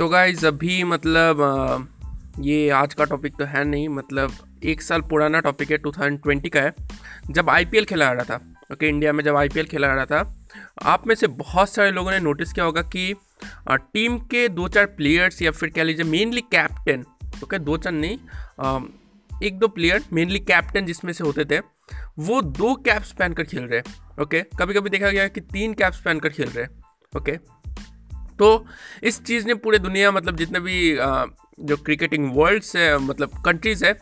तो गाइज़ अभी मतलब ये आज का टॉपिक तो है नहीं मतलब एक साल पुराना टॉपिक है 2020 का है। जब आईपीएल खेला आ रहा था ओके इंडिया में जब आईपीएल खेला आ रहा था आप में से बहुत सारे लोगों ने नोटिस किया होगा कि टीम के दो चार प्लेयर्स या फिर कह लीजिए मेनली कैप्टन ओके दो चार नहीं आ, एक दो प्लेयर मेनली कैप्टन जिसमें से होते थे वो दो कैप्स पहनकर खेल रहे ओके कभी कभी देखा गया कि तीन कैप्स पहनकर खेल रहे ओके तो इस चीज़ ने पूरे दुनिया मतलब जितने भी जो क्रिकेटिंग वर्ल्ड से मतलब कंट्रीज़ है,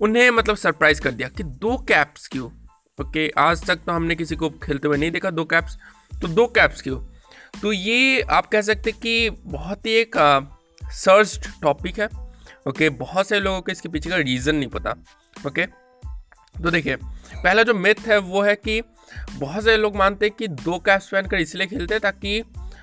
उन्हें मतलब सरप्राइज़ कर दिया कि दो कैप्स क्यों? ओके आज तक तो हमने किसी को खेलते हुए नहीं देखा दो कैप्स तो दो कैप्स क्यों? तो ये आप कह सकते कि बहुत ही एक सर्च टॉपिक है। ओके बहुत से लोगों को इसके पीछे का रीज़न नहीं पता। ओके तो देखिए, पहला जो मिथ है वो है कि बहुत सारे लोग मानते हैं कि दो कैप्स पहनकर इसलिए खेलते हैं ताकि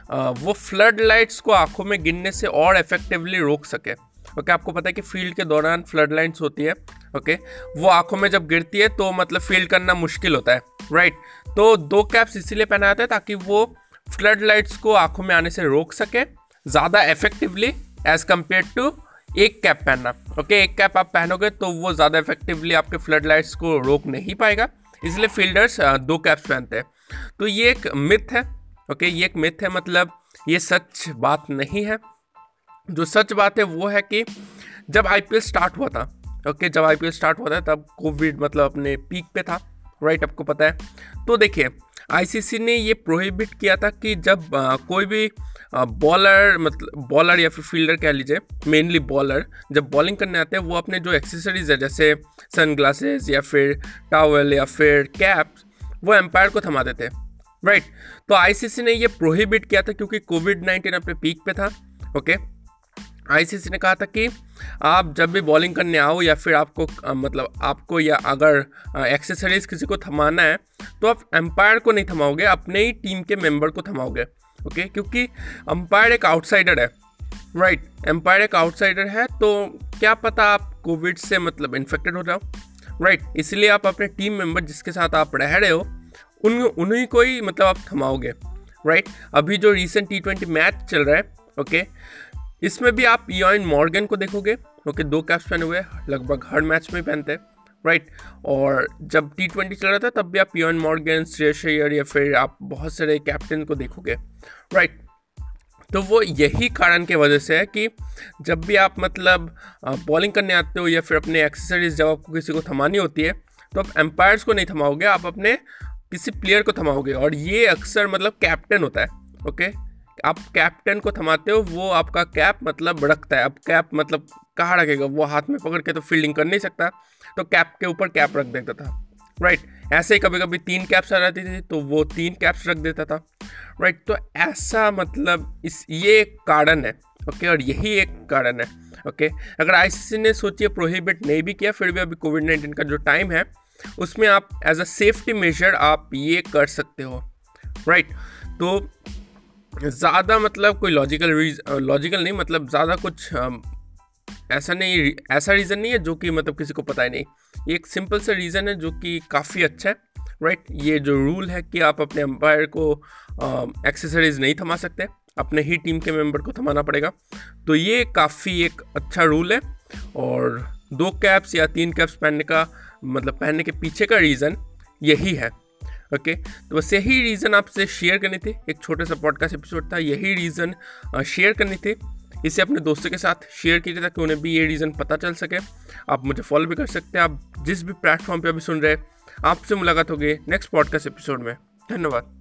वो फ्लड लाइट्स को आँखों में गिरने से और इफेक्टिवली रोक सके ओके okay, आपको पता है कि फ़ील्ड के दौरान फ्लड लाइट्स होती है ओके okay? वो आँखों में जब गिरती है तो मतलब फ़ील्ड करना मुश्किल होता है राइट right? तो दो कैप्स इसीलिए पहना जाता है ताकि वो फ्लड लाइट्स को आँखों में आने से रोक सके ज़्यादा इफेक्टिवली एज कंपेयर टू एक कैप पहनना ओके okay? एक कैप आप पहनोगे तो वो ज़्यादा इफेक्टिवली आपके फ्लड लाइट्स को रोक नहीं पाएगा इसलिए फील्डर्स दो कैप्स पहनते हैं तो ये एक मिथ है ओके ये एक मिथ है मतलब ये सच बात नहीं है। जो सच बात है वो है कि जब आईपीएल स्टार्ट हुआ था ओके जब आईपीएल स्टार्ट हुआ था तब कोविड मतलब अपने पीक पे था राइट आपको पता है। तो देखिए आईसीसी ने ये प्रोहिबिट किया था कि जब आ, कोई भी बॉलर मतलब बॉलर या फिर फील्डर कह लीजिए मेनली बॉलर जब बॉलिंग करने आते हैं वो अपने जो एक्सेसरीज है जैसे सन ग्लासेस या फिर टावल या फिर कैप वो एम्पायर को थमा देते हैं। Right right. तो आईसीसी ने ये प्रोहिबिट किया था क्योंकि कोविड नाइन्टीन अपने पीक पे था ओके okay? आईसीसी ने कहा था कि आप जब भी बॉलिंग करने आओ या फिर आपको आ, मतलब आपको या अगर एक्सेसरीज किसी को थमाना है तो आप एम्पायर को नहीं थमाओगे अपने ही टीम के मेंबर को थमाओगे ओके okay? क्योंकि अंपायर एक आउटसाइडर है राइट right, एम्पायर एक आउटसाइडर है तो क्या पता आप कोविड से मतलब इन्फेक्टेड हो जाओ राइट right, इसलिए आप अपने टीम मेंबर जिसके साथ आप रह रहे हो उन, उन्हीं को ही मतलब आप थमाओगे राइट अभी जो रिसेंट टी ट्वेंटी मैच चल रहा है ओके इसमें भी आप इन मॉर्गन को देखोगे ओके दो कैप्स पहने हुए, लगभग हर मैच में पहनते हैं राइट और जब टी ट्वेंटी चल रहा था, तब भी आप इन मॉर्गन श्रेयस अय्यर या फिर आप बहुत सारे कैप्टन को देखोगे राइट तो वो यही कारण के वजह से है कि जब भी आप मतलब बॉलिंग करने आते हो या फिर अपने एक्सेसरीज जब आपको किसी को थमानी होती है तो आप एम्पायर्स को नहीं थमाओगे, आप अपने किसी प्लेयर को थमाओगे। और ये अक्सर मतलब कैप्टन होता है ओके आप कैप्टन को थमाते हो, वो आपका कैप मतलब रखता है। अब कैप मतलब कहाँ रखेगा? वो हाथ में पकड़ के तो फील्डिंग कर नहीं सकता तो कैप के ऊपर कैप रख देता था राइट ऐसे ही कभी कभी तीन कैप्स आ जाती थी तो वो तीन कैप्स रख देता था राइट तो ऐसा मतलब इस, ये एक कारण है ओके और यही एक कारण है ओके अगर आईसीसी ने सोचिए प्रोहिबिट नहीं भी किया, फिर भी अभी कोविड नाइन्टीन का जो टाइम है उसमें आप एज अ सेफ्टी मेजर आप ये कर सकते हो राइट right? तो ज़्यादा मतलब कोई लॉजिकल रीज लॉजिकल नहीं मतलब ज़्यादा कुछ ऐसा नहीं, ऐसा रीज़न नहीं है जो कि मतलब किसी को पता ही नहीं ये एक सिंपल सा रीज़न है जो कि काफ़ी अच्छा है राइट right? ये जो रूल है कि आप अपने एम्पायर को एक्सेसरीज नहीं थमा सकते, अपने ही टीम के मेंबर को थमाना पड़ेगा तो ये काफ़ी एक अच्छा रूल है और दो कैप्स या तीन कैप्स पहनने का मतलब पहनने के पीछे का रीज़न यही है ओके तो बस यही रीज़न आपसे शेयर करनी थी। एक छोटे सा पॉडकास्ट एपिसोड था, यही रीज़न शेयर करनी थी। इसे अपने दोस्तों के साथ शेयर कीजिए ताकि उन्हें भी ये रीज़न पता चल सके। आप मुझे फॉलो भी कर सकते हैं। आप जिस भी प्लेटफॉर्म पे अभी सुन रहे आपसे मुलाकात होगी नेक्स्ट पॉडकास्ट एपिसोड में। धन्यवाद।